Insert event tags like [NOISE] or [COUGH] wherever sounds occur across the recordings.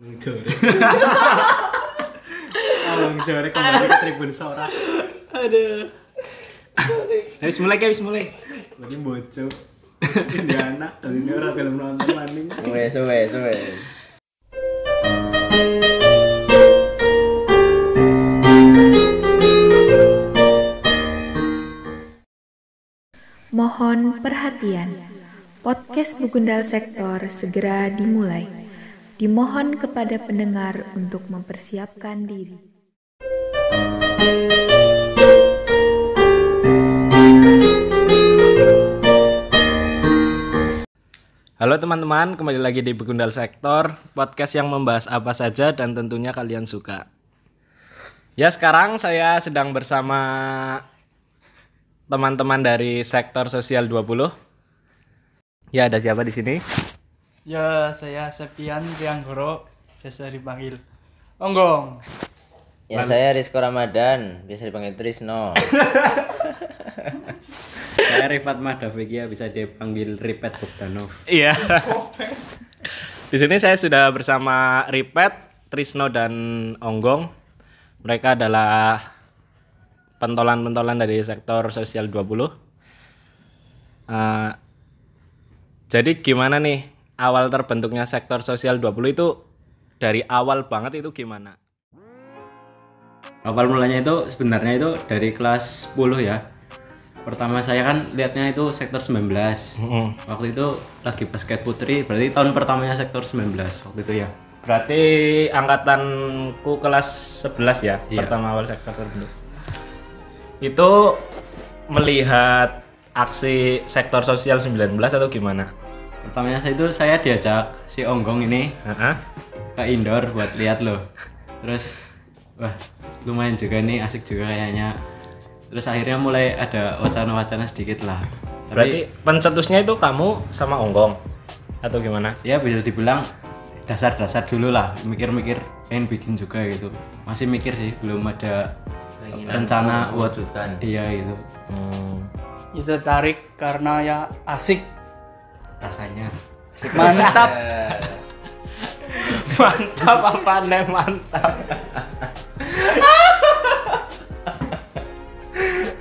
Jore. [LAUGHS] Awang jore kembali ke Tribun Sora. Aduh. Wis mulai guys, mulai. Lagi bocok. Ini anak kali ini orang film nonton maning. Wes, wes, wes. Mohon perhatian. Podcast Bugundal Sektor segera dimulai. Dimohon kepada pendengar untuk mempersiapkan diri. Halo teman-teman, kembali lagi di Begundal Sektor, podcast yang membahas apa saja dan tentunya kalian suka. Ya, sekarang saya sedang bersama teman-teman dari sektor sosial 20. Ya, ada siapa di sini? Ya, saya Septian Prianggoro, biasa dipanggil Onggong. Ya saya Rizko Ramadan, biasa dipanggil Trisno. [LAUGHS] Saya Rifat Mahdavikia bisa dipanggil Ripet Bogdanov. Iya. Di sini saya sudah bersama Ripet, Trisno dan Onggong. Mereka adalah pentolan-pentolan dari sektor sosial 20. Eh, jadi gimana nih awal terbentuknya sektor sosial 20 itu dari awal banget itu gimana? Awal mulanya itu sebenarnya itu dari kelas 10 ya. Pertama saya kan lihatnya itu sektor 19. Waktu itu lagi basket putri, berarti tahun pertamanya sektor 19 waktu itu ya. Berarti angkatanku kelas 11 ya, pertama awal sektor terbentuk. Itu melihat aksi sektor sosial 19 atau gimana? Pertamanya saya itu saya diajak si Onggong ini ke indoor buat lihat loh. Terus wah lumayan juga nih asik juga kayaknya. Terus akhirnya mulai ada wacana-wacana sedikit lah. Berarti pencetusnya itu kamu sama Onggong atau gimana? Ya bisa dibilang dasar-dasar dulu lah, mikir-mikir pengen bikin juga gitu. Masih mikir sih, belum ada rencana buat Iya gitu. Itu tarik karena ya asik, rasanya. Mantap. [LAUGHS] mantap apa nih mantap.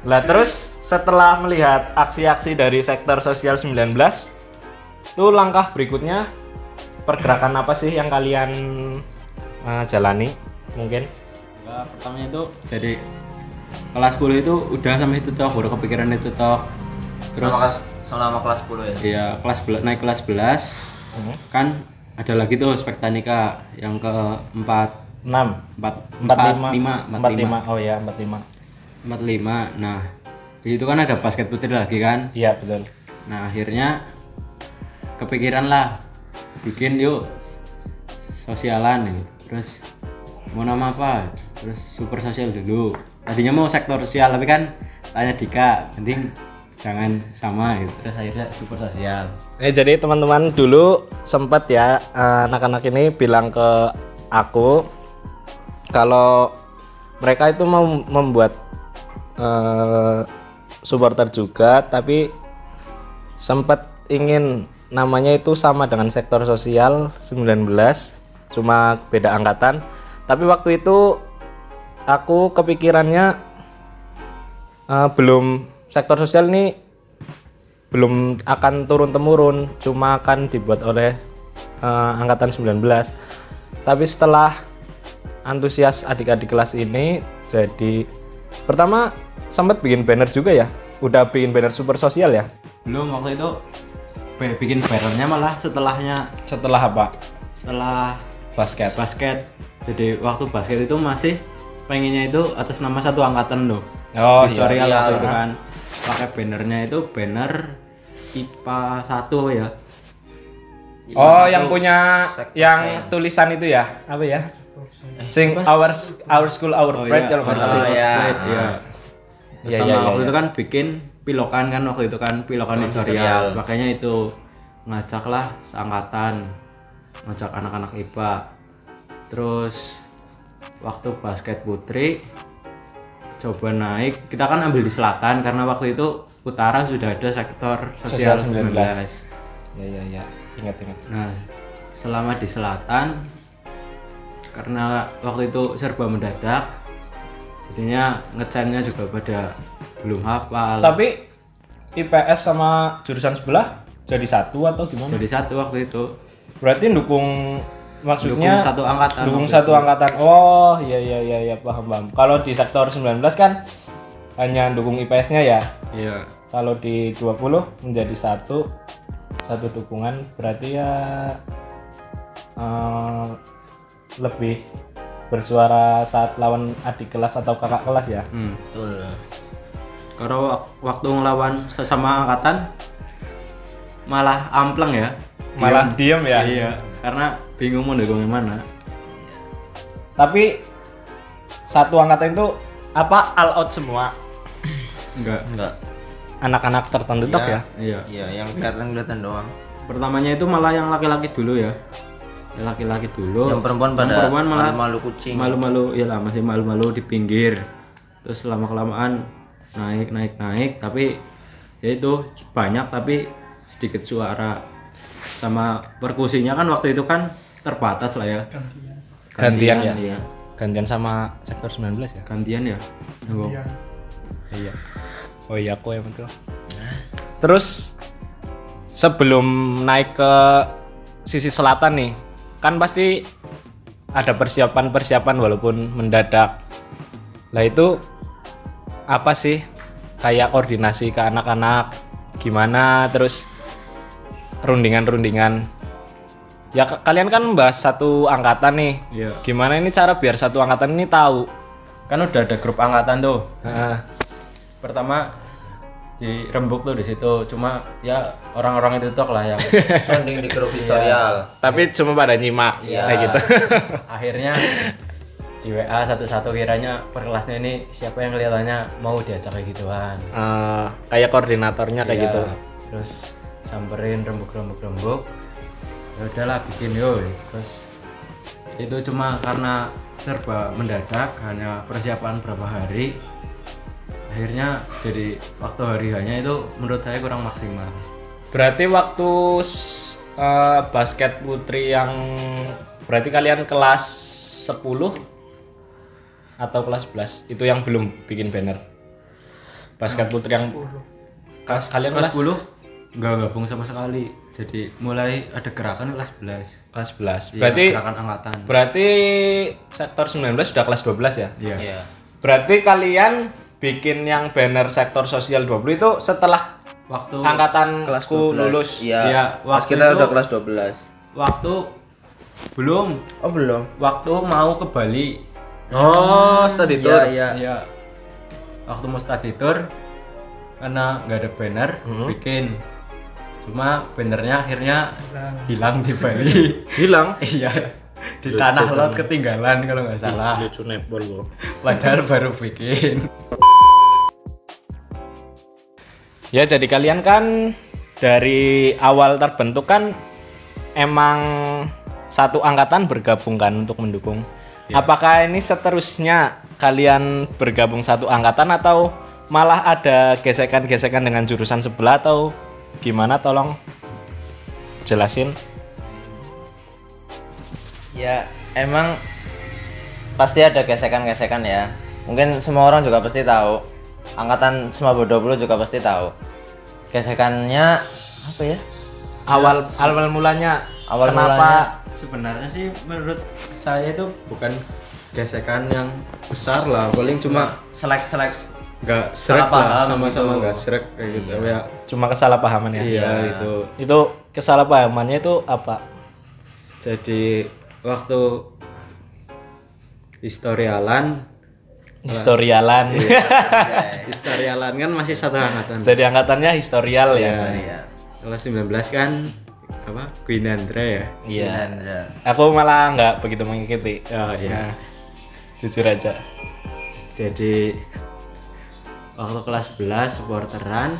Lah terus setelah melihat aksi-aksi dari sektor sosial 19 itu langkah berikutnya pergerakan apa sih yang kalian eh, jalani? Mungkin. Pertamanya itu jadi kelas 10 itu udah sama itu toh baru kepikiran itu toh. Terus Selama kelas 10 ya. Iya, kelas naik kelas 11 kan ada lagi tuh spektanika yang ke 4 6 4 4 5 45 oh ya 45 45 nah di situ kan ada basket putri lagi kan? Iya betul. Nah akhirnya kepikiran lah bikin yuk sosialan gitu. terus mau nama apa? Terus super sosial dulu. Tadinya mau sektor sosial tapi kan tanya Dika mending jangan sama gitu terus akhirnya super sosial. Eh jadi teman-teman dulu sempat ya eh, anak-anak ini bilang ke aku kalau mereka itu mau membuat eh, supporter juga tapi sempat ingin namanya itu sama dengan sektor sosial 19 cuma beda angkatan. Tapi waktu itu aku kepikirannya eh, belum sektor sosial ini belum akan turun temurun cuma akan dibuat oleh eh, angkatan 19 tapi setelah antusias adik-adik kelas ini jadi pertama sempat bikin banner juga ya? Udah bikin banner super sosial ya? Belum waktu itu bikin bannernya malah setelahnya. Setelah apa? Setelah basket. Basket. Jadi waktu basket itu masih pengennya itu atas nama satu angkatan loh. Oh historial waktu itu kan pakai bannernya itu banner IPA 1 ya Oh, yang punya yang tulisan itu ya? Apa ya? Sing our our school our pride kalau nggak salah. Oh, iya. Iya. Iya, sama iya, waktu iya. itu kan bikin pilokan kan waktu itu kan pilokan historial. Makanya itu ngajaklah seangkatan ngajak anak-anak IPA. Terus waktu basket putri coba naik kita kan ambil di selatan karena waktu itu utara sudah ada sektor sosial Sosial 19. Ya ya ya. Ingat ingat. Nah, selama di selatan karena waktu itu serba mendadak jadinya ngecannya juga pada belum hafal Tapi IPS sama jurusan sebelah jadi satu atau gimana? jadi satu waktu itu Berarti dukung maksudnya Dukung satu angkatan Dukung satu angkatan. Oh, iya iya iya iya paham paham. Kalau di sektor 19 kan hanya dukung IPS-nya ya. iya Kalau di 20 menjadi satu satu dukungan berarti ya eh, lebih bersuara saat lawan adik kelas atau kakak kelas ya. hmm. Betul. kalau wak- waktu ngelawan sesama angkatan malah ampleng ya Malah diem ya. iya karena bingung mau dukung yang mana. Tapi satu angkatan itu apa all out semua? Enggak. Enggak. anak-anak tertentu tok ya. iya. Iya, yang kelihatan-kelihatan doang. pertamanya itu malah yang laki-laki dulu ya. Yang laki-laki dulu. Yang perempuan pada perempuan malah malu-malu kucing. malu-malu ya lah masih malu-malu di pinggir. Terus lama kelamaan naik naik naik tapi ya itu banyak tapi sedikit suara. Sama perkusinya kan waktu itu kan terbatas lah ya Gantian ya. iya. Gantian sama sektor 19 ya. gantian ya Nunggu. Iya. Oh iya aku yang betul. Terus sebelum naik ke sisi selatan nih, kan pasti ada persiapan-persiapan walaupun mendadak. Lah itu apa sih kayak koordinasi ke anak-anak gimana terus rundingan-rundingan ya ka- kalian kan bahas satu angkatan nih. Iya. gimana ini cara biar satu angkatan ini tahu? Kan udah ada grup angkatan tuh. Nah, pertama di rembuk tuh di situ. Cuma ya orang-orang itu tok lah yang [LAUGHS] Sounding di grup historial. tapi cuma pada nyimak kayak gitu. [LAUGHS] Akhirnya di WA satu-satu kiranya per kelasnya ini siapa yang kelihatannya mau diajak kayak gituan. Eh, kayak koordinatornya kayak Iya, gitu. Terus samperin rembuk-rembuk-rembuk ya udahlah bikin yo. Terus itu cuma karena serba mendadak hanya persiapan berapa hari. Akhirnya jadi waktu hari hanya itu menurut saya kurang maksimal. Berarti waktu eh, basket putri yang berarti kalian kelas 10 atau kelas 11 itu yang belum bikin banner? Basket putri yang kelas kalian kelas kelas? 10 nggak gabung sama sekali jadi mulai ada gerakan kelas 11 kelas 11 Iya, berarti gerakan angkatan berarti sektor 19 sudah kelas 12 ya iya Iya. berarti kalian bikin yang banner sektor sosial 20 itu setelah waktu angkatan Kelas ku 12. lulus Iya. Iya, Pas waktu kita itu- udah kelas 12. waktu belum Oh, belum. waktu mau ke Bali oh study tour Iya, iya. Iya. Waktu mau study tour karena nggak ada banner, bikin. Cuma bannernya akhirnya hilang di Bali. [LAUGHS] hilang Iya. Di tanah laut ketinggalan kalau nggak salah. lucu netball gua. Padahal baru bikin. Ya jadi kalian kan dari awal terbentuk kan emang satu angkatan bergabung kan untuk mendukung. Apakah ini seterusnya kalian bergabung satu angkatan atau malah ada gesekan-gesekan dengan jurusan sebelah atau gimana? Tolong jelasin. Ya, emang pasti ada gesekan-gesekan ya. Mungkin semua orang juga pasti tahu. Angkatan Semaba 20 juga pasti tahu. Gesekannya apa ya? Awal awal mulanya Awal kenapa mulanya- Sebenarnya sih menurut saya itu bukan gesekan yang besar lah, paling cuma selek-selek nggak Salah serak lah, paham sama-sama gitu. nggak serak kayak gitu ya. cuma kesalahpahaman ya? Iya, itu. Itu kesalahpahamannya itu apa? Jadi waktu historialan Historialan. [LAUGHS] historialan kan masih satu angkatan. Jadi angkatannya historial ya. Iya. Kelas 19 kan apa? Gwinandra ya. Iya. Aku malah nggak begitu mengikuti. Oh iya. Nah, jujur aja. Jadi waktu kelas 11 supporteran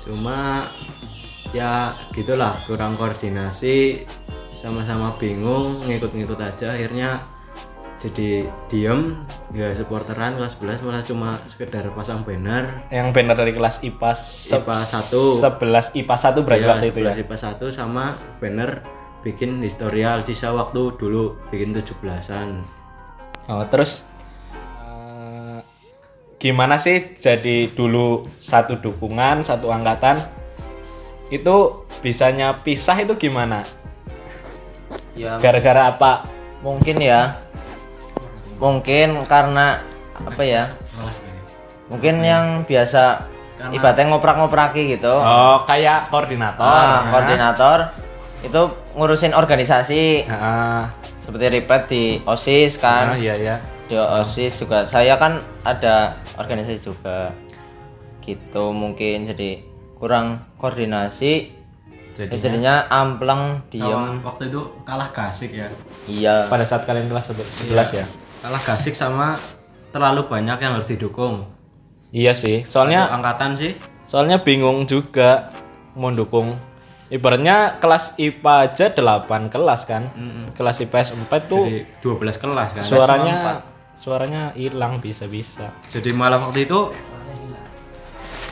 cuma ya gitulah kurang koordinasi sama-sama bingung ngikut-ngikut aja akhirnya jadi diem ya supporteran kelas 11 malah cuma sekedar pasang banner Yang banner dari kelas IPA IPA 1. 11 IPA 1 berarti ya waktu itu ya. 11 IPA 1 sama banner bikin historial sisa waktu dulu bikin 17-an Oh, terus gimana sih jadi dulu satu dukungan, satu angkatan? Itu bisanya pisah itu gimana? ya Gara-gara apa? mungkin ya. Mungkin karena apa ya? Mungkin yang biasa ibaratnya ngoprak-ngopraki gitu. Oh, kayak koordinator. Ah, koordinator. Itu ngurusin organisasi. Ah, seperti ripet di OSIS ah, kan iya ya. di OSIS juga. Saya kan ada organisasi juga. Gitu mungkin jadi kurang koordinasi. Jadi Ya, jadinya ampleng diem. Waktu itu kalah gasik ya. Iya. Pada saat kalian kelas 11 ya. kalah gasik sama terlalu banyak yang harus didukung. Iya sih, Satu soalnya angkatan sih. Soalnya bingung juga mau dukung. Ibaratnya kelas IPA aja 8 kelas kan. Kelas IPS 4 tuh jadi 12 kelas kan. suaranya suaranya hilang bisa-bisa. jadi malah waktu itu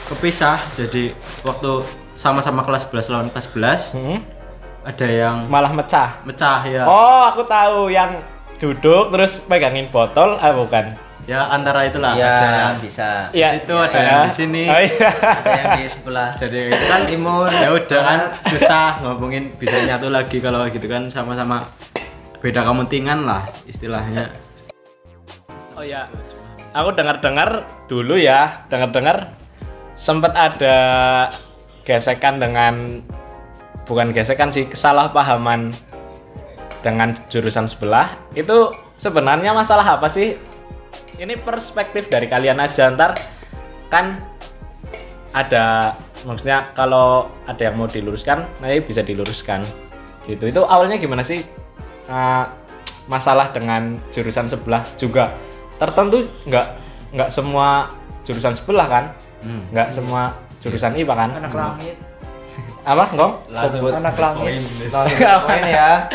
kepisah jadi waktu sama-sama kelas 11 lawan kelas 11 Hmm? ada yang Malah mecah. mecah ya Oh, aku tahu yang duduk terus pegangin botol, ah bukan. ya antara itulah ya ada yang bisa Iya, situ ada yang di sini Oh, iya. ada yang di sebelah jadi itu kan timur ya udah kan susah ngomongin bisa nyatu lagi kalau gitu kan sama-sama beda kepentingan lah istilahnya Oh ya, aku dengar-dengar dulu ya, dengar-dengar sempat ada gesekan dengan bukan gesekan sih, kesalahpahaman dengan jurusan sebelah. Itu sebenarnya masalah apa sih? Ini perspektif dari kalian aja ntar kan ada maksudnya kalau ada yang mau diluruskan, nanti bisa diluruskan. Gitu. Itu awalnya gimana sih? Eh, masalah dengan jurusan sebelah juga tertentu nggak nggak semua jurusan sebelah kan? Nggak semua jurusan IPA kan? Anak langit. Apa ngom? Anak langit. poin ya.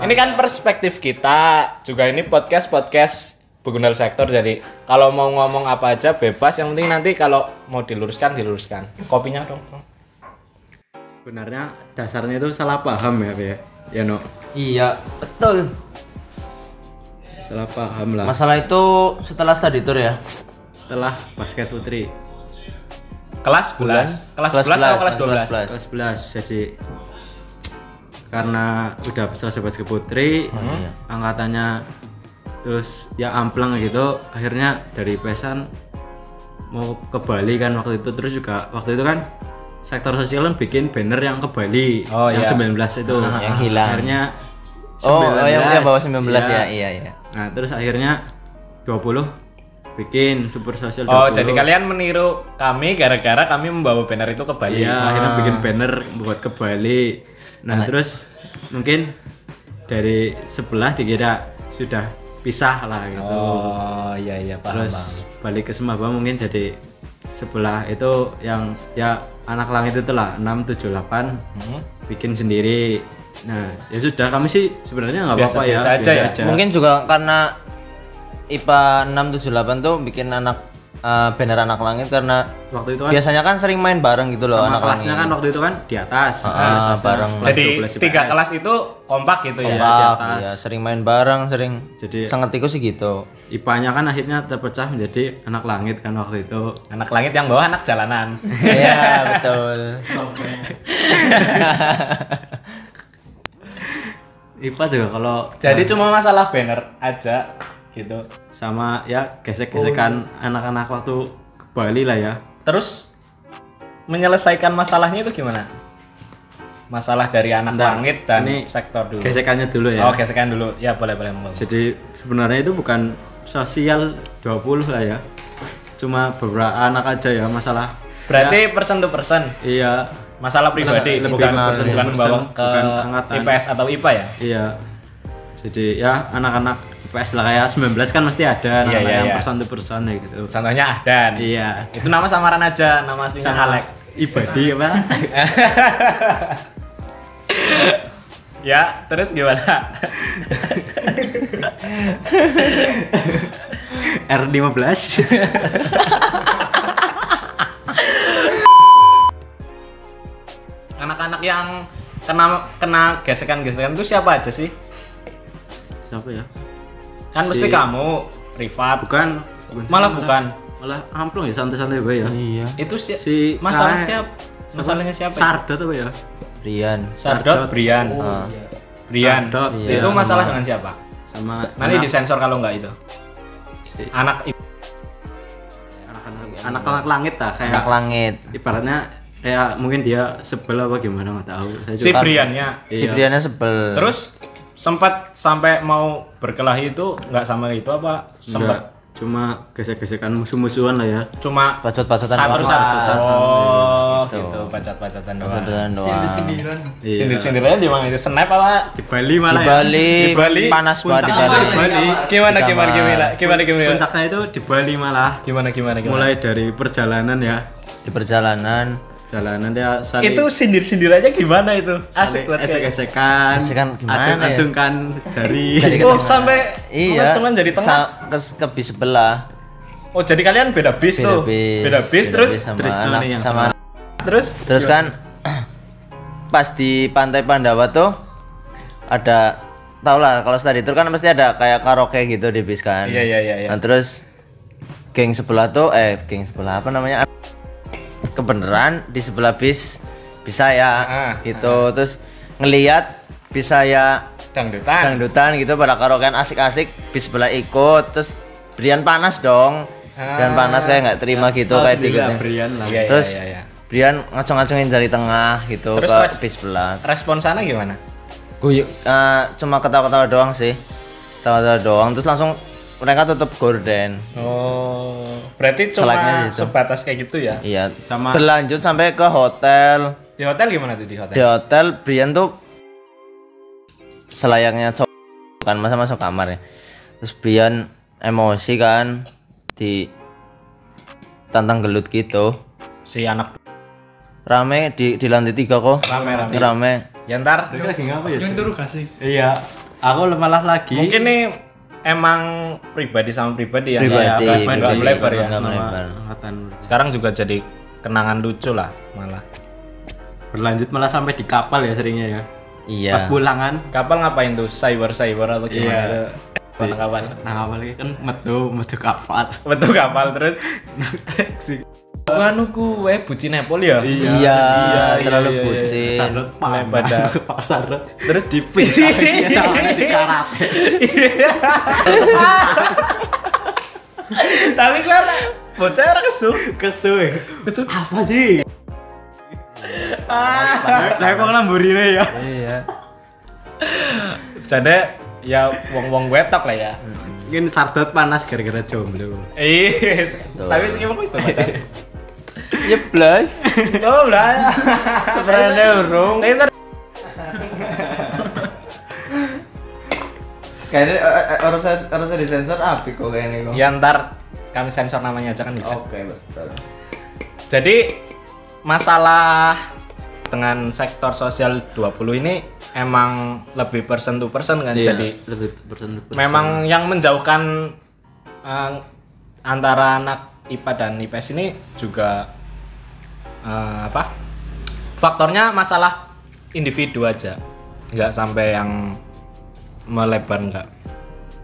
Ini kan perspektif kita juga ini podcast podcast Begundal sektor. Jadi kalau mau ngomong apa aja bebas. Yang penting nanti kalau mau diluruskan diluruskan. Kopinya dong sebenarnya dasarnya itu salah paham ya ya? Ya no iya betul salah paham lah. Masalah itu setelah study tour ya? Setelah basket putri. Kelas 11 kelas. 11 atau kelas 12 kelas 11 jadi karena udah selesai basket putri angkatannya terus ya ampleng gitu. Akhirnya dari pesan mau ke Bali kan waktu itu. Terus juga waktu itu kan sektor sosial kan bikin banner yang ke Bali Oh, yang iya. 19 itu. Yang hilang. akhirnya oh, oh yang, yang bawah 19 Iya. ya. Iya iya nah terus akhirnya 20 bikin super sosial Oh 20. jadi kalian meniru kami gara-gara kami membawa banner itu ke Bali Iya, akhirnya bikin banner buat ke Bali. Nah, terus mungkin dari sebelah dikira sudah pisah lah gitu. Oh iya iya paham terus paham. balik ke Semaba mungkin jadi sebelah itu yang ya anak langit itu lah 6 7 8 Hmm. bikin sendiri. Nah, ya sudah kami sih sebenarnya nggak apa-apa ya. Biasa-biasa aja ya. mungkin juga karena IPA 678 tuh bikin anak eh, banner anak langit karena waktu itu kan biasanya kan sering main bareng gitu loh sama anak langit kelasnya kan waktu itu kan di atas. Ah, Di atasnya bareng. kelas Jadi 12 tiga kelas itu kompak gitu ya. Kompak, di atas. iya, sering main bareng sering Jadi- sangat sih gitu IPA-nya kan akhirnya terpecah menjadi anak langit kan waktu itu. Anak langit yang bawah anak jalanan. iya betul [LAUGHS] [LAUGHS] IPA juga kalau Jadi cuma masalah banner aja gitu. sama ya gesek-gesekan anak-anak waktu ke Bali lah ya. Terus menyelesaikan masalahnya itu gimana? Masalah dari anak Bentar, langit dan ini sektor dulu. Gesekannya dulu ya. Oh, gesekan dulu. Ya, boleh boleh monggo. Jadi sebenarnya itu bukan sosial 20 lah ya. Cuma beberapa anak aja ya masalah. Berarti persen to persen. Iya, Masalah pribadi lebih bukan persen to bukan bawa ke bukan. IPS atau IPA ya? iya. Jadi ya anak-anak IPS lah kayak 19 kan mesti ada Iya, anak-anak iya, yang iya. person to person ya gitu. Contohnya Ahdan. Iya. Itu nama samaran aja, nama aslinya Sama Alek. Ibadi apa? [LAUGHS] Ya, terus gimana? R15. [LAUGHS] Anak-anak yang kena kena gesekan-gesekan itu siapa aja sih? siapa ya Kan mesti Si- kamu, Rifat. bukan, Malah bukan. malah amplong ya santai-santai bae ya iya Itu si, si masalah siapa? Masalahnya siapa? ya? Sardot apa ya Rian Sardot, Brian. Ah. Brian. Sardot, iya. Itu masalah Sama- dengan siapa? sama Nanti anak- disensor kalau nggak itu. si- Anak anak-anak langit lah kayak anak langit ibaratnya kayak mungkin dia sebel apa gimana nggak tahu saya si Briannya. si Iya. Briannya sebel Terus sempat sampai mau berkelahi itu nggak sama itu apa? Sempat cuma gesek-gesekan musuh-musuhan lah ya cuma bacot-bacotan satu doang. satu. Oh, Gitu. gitu, bacot-bacotan doang. Doang Sindir-sindiran. Iya. Sindir-sindirannya di mana itu? Snap apa? di Bali di malah ya Bali, Di Bali, panas banget di Bali di Bali Gimana Di gimana gimana? Gimana gimana? puncaknya itu di Bali malah Gimana gimana gimana? mulai dari perjalanan ya di perjalanan jalanan dia saling itu sindir-sindir aja gimana itu? Asik banget. kayak. ejek-ejekan Gesekan gimana ya? acung-acungkan dari Jadi [LAUGHS] Oh, sampai iya cuman jadi tengah. ke, ke bis sebelah Oh, jadi kalian beda bis beda tuh. bis Beda bis beda terus bis sama anak yang sama terus terus kan [CLEARS THROAT] pas di pantai Pandawa tuh ada tau lah kalau study tour kan pasti ada kayak karaoke gitu di bis kan Iya, iya, iya, iya. nah terus geng sebelah tuh eh geng sebelah apa namanya kebenaran di sebelah bis bisa ya Ah, gitu. terus ngeliat bisa ya dangdutan. dangdutan gitu pada karaokean asik-asik bis sebelah ikut terus Brian panas dong. Brian panas kayak nggak terima gitu kayak Alhamdulillah, tiketnya Brian lah. Iya, terus iya, iya. Brian ngacung-ngacungin dari tengah gitu Terus ke res- bis sebelah. Respon sana gimana? gue cuma ketawa-ketawa doang sih. Ketawa-ketawa doang terus langsung mereka tutup gorden. Oh, berarti cuma gitu. sebatas kayak gitu ya? iya. Sama- berlanjut sampai ke hotel. Di hotel gimana tuh di hotel? di hotel Brian tuh selayaknya cowok kan masa masuk kamar ya. Terus Brian emosi kan di tantang gelut gitu. Si anak. Rame di di lantai tiga kok. Rame, rame. rame. Ya ntar. Lagi ngapa ya Yang turu kasih. iya aku malah lagi. Mungkin nih emang pribadi sama pribadi ya Pribadi, nggak- pribadi. nggak melebar ya sama angkatan. Sekarang juga jadi kenangan lucu lah malah. Berlanjut malah sampai di kapal ya seringnya ya. Iya. Pas pulangan kapal ngapain tuh? Cyber cyber apa gimana Iya. tuh? Mana kapal? Nah kapal ini kan metu metu kapal. Betul kapal terus [LAUGHS] Anu kue bucin Apple ya? iya, terlalu iya, iya. bucin sarut pada- kapal sarut [LAUGHS] Terus di sama di [LAUGHS] karate [LAUGHS] Tapi kan bocah orang kesu. kesu kesu apa sih Nah, kok lamborghini ya? iya Jadi ya wong-wong wetok lah ya. Mungkin sardot panas gara-gara jomblo. Iya. Tapi sih emang wis ya plus Oh, lah. sebenarnya urung kayaknya harusnya harusnya disensor api kok kayaknya kok ya ntar kami sensor namanya aja kan bisa. oke betul Jadi masalah dengan sektor sosial 20 ini emang lebih person to person kan. Jadi lebih persen memang yang menjauhkan eh, antara anak IPA dan IPS ini juga eh, apa? Faktornya masalah individu aja. Nggak sampai yang melebar nggak.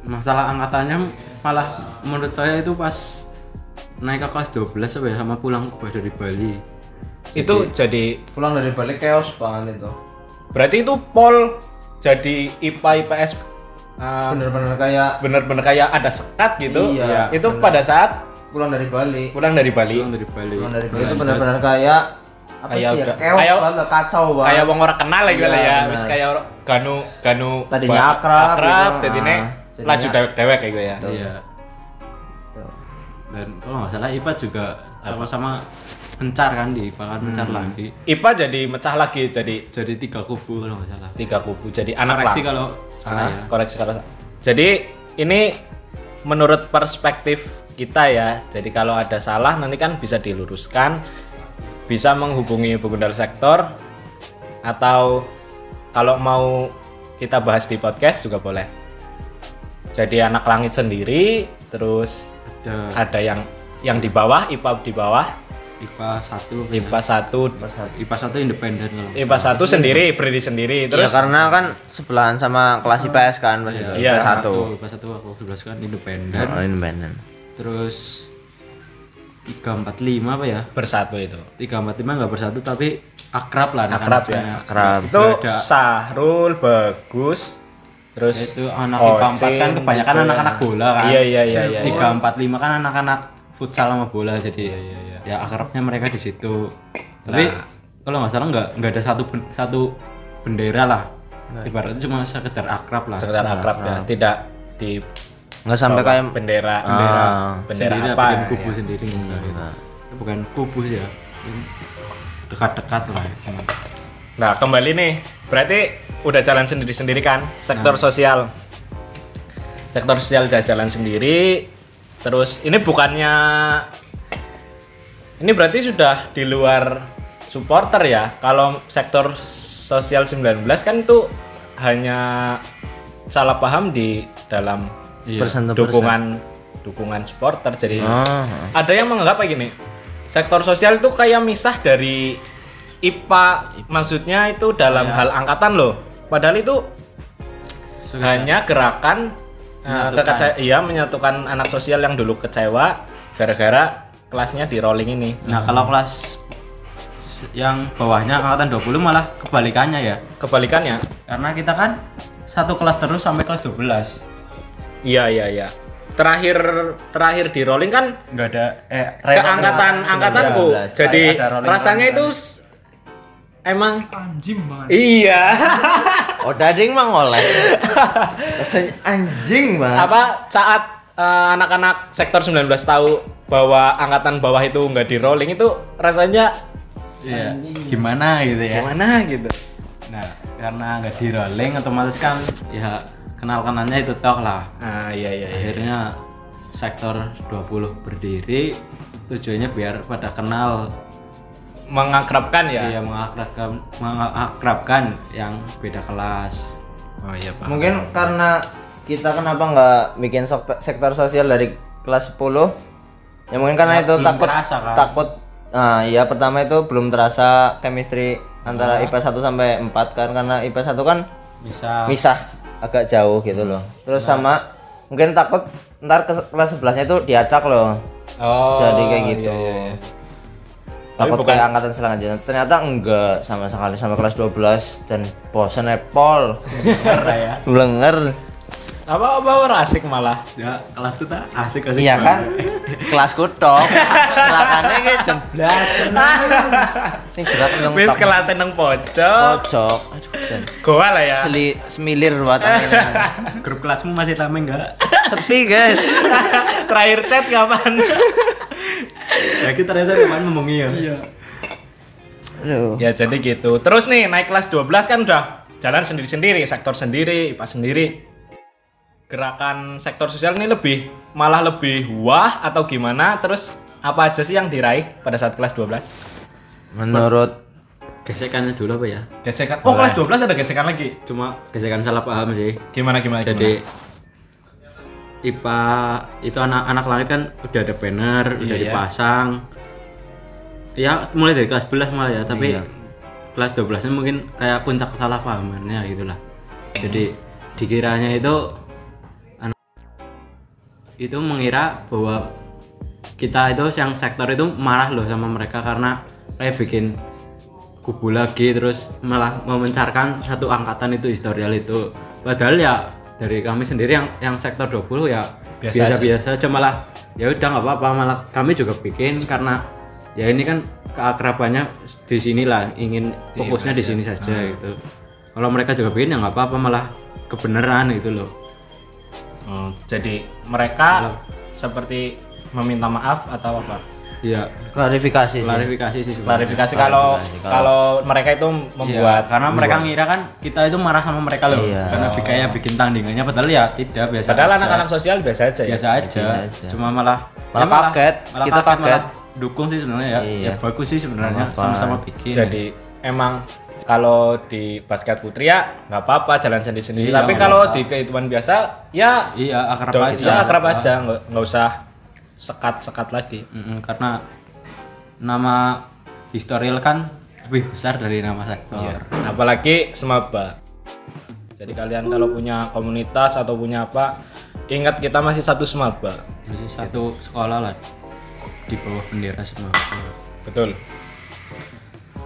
masalah angkatannya malah menurut saya itu pas naik ke kelas 12 apa ya sama pulang dari Bali. Itu jadi pulang dari balik chaos banget itu berarti itu pol jadi IPA IPS eh, bener-bener kayak bener-bener kayak ada sekat gitu. Iya, itu bener. pada saat pulang dari Bali pulang dari Bali. Pulang dari Bali. pulang dari Bali itu bener-bener kayak apa Kayak sih ya udah- chaos kayak- banget kacau banget kayak wong ora kenal lagi Iya, lah ya bener. wis kayak ora- ganu ganu Tadinya ba- akrab akrab gitu. Ah, jadinya- laju dewek-dewek kayak gue ya Iya. Dan kalau nggak salah IPA juga sama-sama mencar kan di IPA kan mencar lagi. IPA jadi mecah lagi jadi Jadi tiga kubu kalau nggak salah. tiga kubu jadi anak Koreksi kalau salah Ah, ya. koreksi kalau jadi ini menurut perspektif kita ya. Jadi kalau ada salah nanti kan bisa diluruskan bisa menghubungi Bugundal Sektor atau kalau mau kita bahas di podcast juga boleh. Jadi anak langit sendiri terus Ada. ada yang yang di bawah IPA di bawah. IPA 1 IPA 1 IPA 1 independen kalau IPA 1 sendiri berdiri sendiri ya terus karena kan sebelahan sama kelas IPS kan pas. Iya. IPS satu. IPA 1 aku 11 kan independen. Oh, independen terus 345 apa ya? Bersatu itu. 345 nggak bersatu tapi akrab lah Akrab ya, kerap itu ada. Sahrul bagus terus itu anak IPA 4 kan kebanyakan gitu ya. anak-anak bola kan? Iya iya iya iya. tiga empat lima kan anak-anak futsal sama bola jadi ya akrabnya mereka di situ. Tapi kalau nggak salah nggak nggak ada satu satu bendera lah. Ibaratnya cuma sekedar akrab lah. Sekedar akrab ya tidak di nggak sampai kayak bendera bendera Ah. bendera sendiri apa bikin ya? kubu sendiri enggak gitu. bukan kubu sih ya dekat-dekat lah Nah, kembali nih. Berarti udah jalan sendiri-sendiri kan? Sektor sosial. Sektor sosial udah jalan sendiri. Terus ini bukannya ini berarti sudah di luar supporter ya. Kalau sektor sosial 19 kan itu hanya salah paham di dalam persen to dukungan dukungan supporter. Jadi Ah. ada yang menganggap kayak gini sektor sosial itu kayak misah dari IPA maksudnya itu dalam hal angkatan loh. Padahal itu hanya gerakan Menyatukan. kekece- iya menyatukan anak sosial yang dulu kecewa gara-gara kelasnya di rolling ini. Nah kalau kelas yang bawahnya angkatan 20 malah kebalikannya ya. Kebalikannya. Karena kita kan satu kelas terus sampai kelas 12 iya iya iya. Terakhir terakhir di rolling kan nggak ada eh ke angkatan angkatanku 19. jadi rasanya rolling itu emang Anjing banget. iya. [LAUGHS] Oh dading mah ngoleh. Rasanya anjing banget. Apa saat eh, anak-anak sektor 19 tahu bahwa angkatan bawah itu nggak di rolling itu rasanya Iya, gimana gitu ya? Gimana gitu? Nah karena nggak di rolling otomatis kan ya kenal kenalnya itu toh lah. Ah iya iya iya. Akhirnya sektor 20 berdiri. Tujuannya biar pada kenal. Mengakrabkan ya? Iya mengakrabkan mengakrabkan yang beda kelas. Oh iya pak mungkin karena kita kenapa nggak bikin sektor, sektor sosial dari kelas 10 ya mungkin karena Ya, itu takut terasa kan. takut nah iya pertama itu belum terasa chemistry antara IPA 1 sampai 4 kan karena IPA 1 kan bisa misah agak jauh gitu loh. Terus sama mungkin takut ntar ke kelas 11 nya itu diacak loh. Oh jadi kayak gitu. iya, iya, iya. takut bukan- kayak angkatan selanjutnya. Ternyata enggak sama sekali sampai kelas 12 dan bosan epol. [LAUGHS] Ya. Blenger apa apa asik malah. Ya kelas kita asik asik iya kan? [LAUGHS] kelasku tok. Gerakannya kayak jeblas sing gerak yang wis kelas nang pojok. Pojok. Aduh sen goa lah ya. Seli, semilir buatan ini. [LAUGHS] Grup kelasmu masih tameng nggak? Sepi guys. [LAUGHS] Terakhir chat kapan? Ya kita ternyata kemarin ngomongi ya. Iya. aduh. Ya jadi gitu. Terus nih naik kelas 12 kan udah jalan sendiri-sendiri sektor sendiri IPA sendiri gerakan sektor sosial ini lebih malah lebih wah atau gimana? Terus apa aja sih yang diraih pada saat kelas 12 menurut gesekannya dulu apa ya? Gesekan oh kelas 12 ada gesekan lagi? Cuma gesekan salah paham sih. Gimana gimana jadi IPA itu anak-anak langit kan udah ada banner udah Iya, dipasang. Ya mulai dari kelas 11 malah ya tapi Iya. kelas 12 nya mungkin kayak puncak kesalahpahamannya gitulah. Jadi dikiranya itu itu mengira bahwa kita itu yang sektor itu marah loh sama mereka karena kayak bikin kubu lagi terus malah memencarkan satu angkatan itu historial itu. Padahal ya dari kami sendiri yang yang sektor 20 ya Biasa biasa-biasa aja. malah ya udah nggak apa-apa malah kami juga bikin karena ya ini kan keakrabannya di sinilah ingin fokusnya di sini saja gitu. Kalau mereka juga bikin ya nggak apa-apa malah kebenaran gitu loh Hmm, jadi mereka seperti meminta maaf atau apa? Iya. Klarifikasi sih. Klarifikasi sih klarifikasi kalau Klarifikasi, kalau mereka itu Iya, membuat karena mereka ngira kan kita itu marah sama mereka loh. Iya. karena bi- kayak bikin tandingannya padahal ya tidak biasa padahal anak-anak sosial biasa aja ya. Biasa aja. aja. cuma malah Malah ya kaget. malah Kita kaget, malah kaget. dukung sih sebenarnya ya. Iya. ya bagus sih sebenarnya. Sama-sama bikin jadi emang kalau di basket putri ya nggak apa-apa jalan sendiri-sendiri Iya, tapi kalau di kehidupan biasa ya iya akrab do- aja ya akrab aja nggak nggak usah sekat-sekat lagi karena nama historial kan lebih besar dari nama sektor. Iya. Apalagi semaba. Jadi kalian kalau punya komunitas atau punya apa, ingat kita masih satu semaba. Masih satu sekolah lah di bawah bendera semaba. Betul.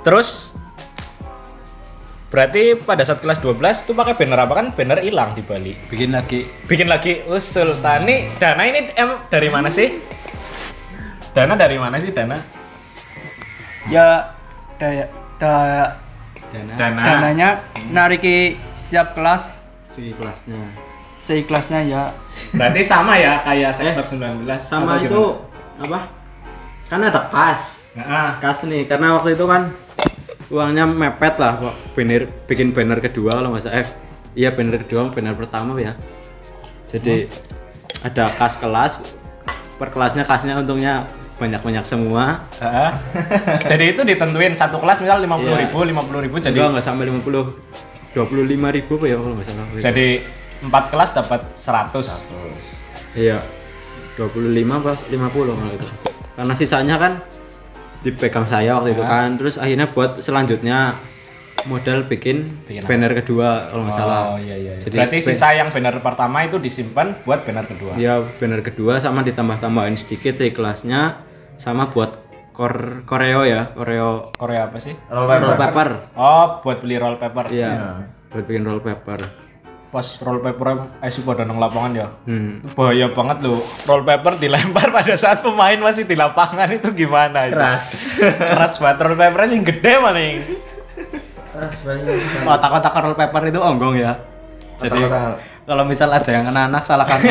Terus berarti pada saat kelas 12 tuh pakai banner apa kan? Banner hilang di Bali. Bikin lagi Bikin lagi usul tani. Dana ini em dari mana sih? Dana dari mana sih Dana? Ya daya da, dana Dana. dananya nariki setiap kelas si kelasnya. seikhlasnya ya. Berarti sama ya kayak sektor 19 Sama itu apa? Kan ada kas. Nah, Kas nih karena waktu itu kan uangnya mepet lah kok. Banner bikin banner kedua kalau nggak salah. Eh, iya banner kedua banner pertama ya. Jadi ada kas kelas. Per kelasnya kasnya untungnya banyak banyak semua [LAUGHS] jadi itu ditentuin satu kelas misal 50 ribu, 50 ribu jadi nggak sampai 50 25 ribu apa ya kalau nggak salah. Jadi empat kelas dapat 100. iya 25 pas 50 kalau itu. Karena sisanya kan dipegang saya waktu itu kan terus akhirnya buat selanjutnya modal bikin, Bikin apa? banner kedua kalau nggak salah Oh iya iya. Jadi Berarti sisa yang banner pertama itu disimpan buat banner kedua. ya banner kedua sama ditambah-tambahin sedikit sih kelasnya sama buat kor koreo ya koreo Korea apa sih? Roll roll paper. paper Oh, buat beli roll paper. iya buat bikin roll paper Pas roll paper eh sih pada nang lapangan ya. hmm. Bahaya banget loh. Roll paper dilempar [LAUGHS] pada saat pemain masih di lapangan itu gimana itu? Keras. [LAUGHS] Keras banget roll paper sih gede maning. otak-otak roll paper itu onggong ya jadi kalau misal ada yang kena anak salahkan [LAUGHS]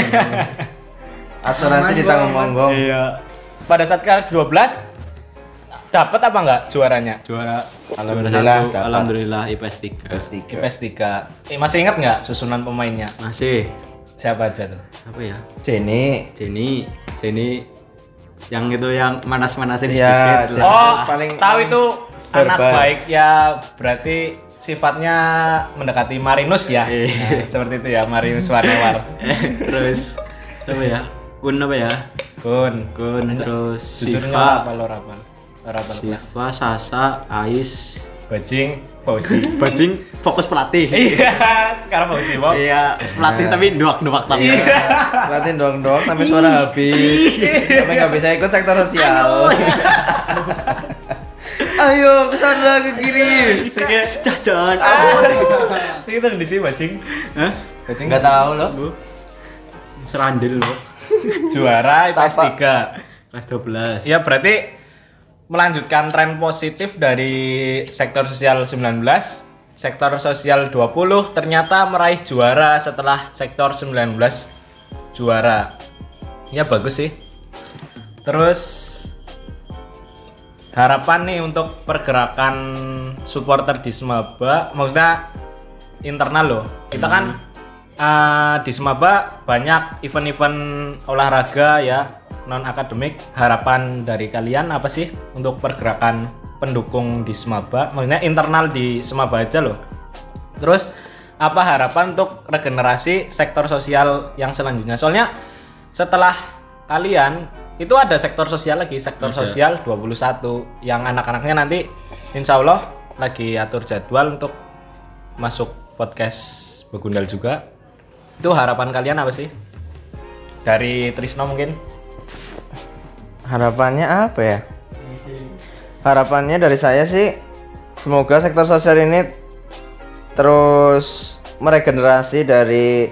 Asuransi ditanggung monggong. iya Pada saat kelas 12 dapat apa enggak juaranya? juara Alhamdulillah, juara satu, alhamdulillah IPS 3 IPS 3. Eh, masih ingat nggak susunan pemainnya? masih Siapa aja tuh? apa ya Jenny. Jenny Jenny yang itu yang manas-manasin Iya, sedikit. Oh, paling- tahu paling itu anak baik ya berarti sifatnya mendekati Marinus ya. Iya. Nah, seperti itu ya Marinus Warnewar. [LAUGHS] terus apa ya Kun apa ya Kun. Kun terus Siva apa lo rapal? Siva Sasa Ais Bajing, Fauzi. [LAUGHS] Bajing fokus pelatih [LAUGHS] Iya, sekarang Fauzi mau. iya pelatih tapi duak-duak tapi Latihan doang-doang sampai suara habis. sampai nggak bisa ikut sektor sosial. [LAUGHS] Ayo ke sana ke kiri. jajan Sing itu di sini Bajing. Hah? Nggak tahu loh. serandil loh Juara IPS Tapak. 3. kelas 12 Ya berarti melanjutkan tren positif dari sektor sosial 19, sektor sosial 20 ternyata meraih juara setelah sektor 19 juara. Ya bagus sih. Terus harapan nih untuk pergerakan supporter di Semaba, maksudnya internal loh. Kita kan eh, di Semaba banyak event-event olahraga ya non akademik. Harapan dari kalian apa sih untuk pergerakan pendukung di Semaba? Maksudnya internal di Semaba aja loh. Terus apa harapan untuk regenerasi sektor sosial yang selanjutnya? Soalnya setelah kalian itu ada sektor sosial lagi, sektor sosial 21 yang anak-anaknya nanti insya Allah lagi atur jadwal untuk masuk podcast Begundal juga. Itu harapan kalian apa sih? Dari Trisno mungkin? Harapannya apa ya? Harapannya dari saya sih semoga sektor sosial ini terus meregenerasi dari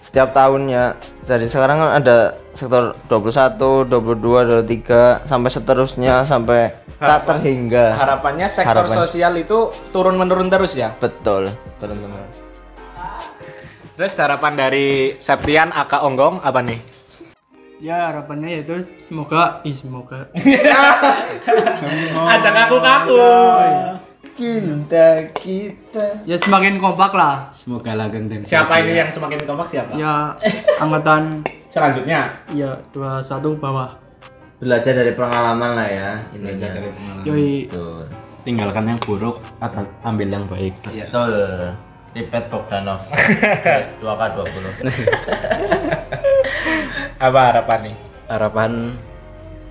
setiap tahunnya. Jadi sekarang kan ada sektor 21, 22, 23 sampai seterusnya sampai tak terhingga. Harapannya sektor Harapan. sosial itu turun menurun terus ya. Betul, teman-teman. Terus harapan dari Septian Aka Onggong apa nih? Ya harapannya yaitu semoga, ih semoga. [LAUGHS] Ajak aku kaku. Cinta kita. Ya semakin kompak lah. semoga langgeng dan Siapa ini yang semakin kompak siapa? Ya angkatan Selanjutnya ya 21 bawah. Belajar dari pengalaman lah ya intinya. Yoi. Betul. tinggalkan yang buruk atau ambil yang baik Betul. Ripet Bogdanov [LAUGHS] 2K20 [LAUGHS] apa harapan nih? harapan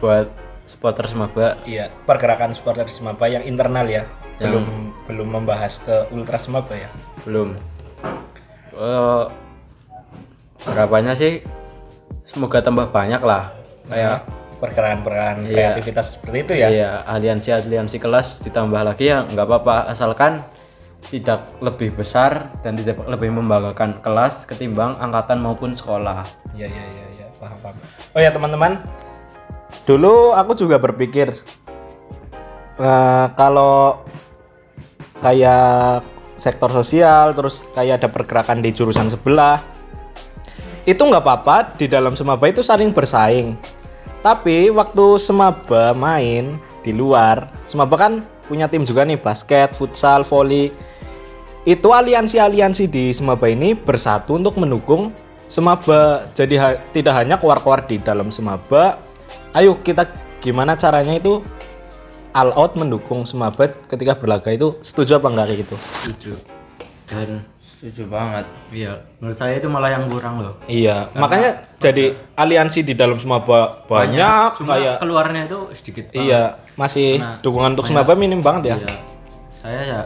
buat supporter Semaba. Iya, pergerakan supporter Semaba yang internal ya. Yang belum belum membahas ke Ultra Semaba ya. Belum. Uh, harapannya sih semoga tambah banyak lah kayak pergerakan-pergerakan iya, kreativitas seperti itu ya. Iya, aliansi-aliansi kelas ditambah lagi ya nggak apa-apa asalkan tidak lebih besar dan tidak lebih membanggakan kelas ketimbang angkatan maupun sekolah. Iya iya iya ya, paham paham. Oh ya teman-teman, dulu aku juga berpikir uh, kalau kayak sektor sosial terus kayak ada pergerakan di jurusan sebelah itu nggak apa-apa. Di dalam semaba itu saling bersaing. Tapi waktu semaba main di luar semaba kan punya tim juga nih basket futsal volley itu aliansi-aliansi di Semaba ini bersatu untuk mendukung Semaba. Jadi ha tidak hanya keluar-keluar di dalam Semaba. Ayo kita gimana caranya itu all out mendukung Semaba ketika berlaga itu setuju apa enggak kayak gitu? Setuju. Dan setuju banget. Iya, menurut saya itu malah yang kurang loh. Iya, Karena makanya jadi aliansi di dalam Semaba banyak, banyak cuma kayak keluarnya itu sedikit banget. Iya, masih nah, dukungan untuk Semaba minim banget ya. Iya. Saya ya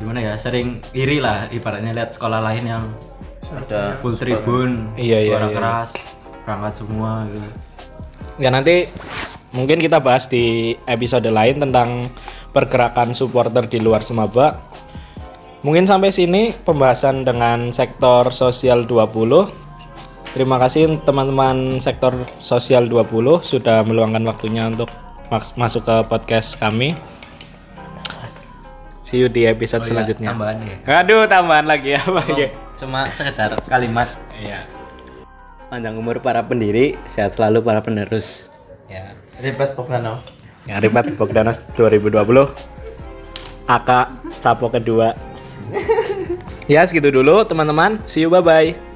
gimana ya sering iri lah ibaratnya lihat sekolah lain yang ada full tribun iya, iya, suara iya. keras berangkat semua gitu ya nanti mungkin kita bahas di episode lain tentang pergerakan supporter di luar Semaba mungkin sampai sini pembahasan dengan sektor sosial 20 Terima kasih teman-teman sektor sosial 20 sudah meluangkan waktunya untuk masuk ke podcast kami. See you di episode oh, iya, selanjutnya. tambahan ya. Aduh, tambahan lagi ya, Pak. Oh, cuma sekedar kalimat. Iya. Panjang umur para pendiri, sehat selalu para penerus. Ya. Ribet Bogdano. Ya, ribet Bogdanos 2020. Aka Capo kedua. ya, segitu dulu teman-teman. See you bye-bye.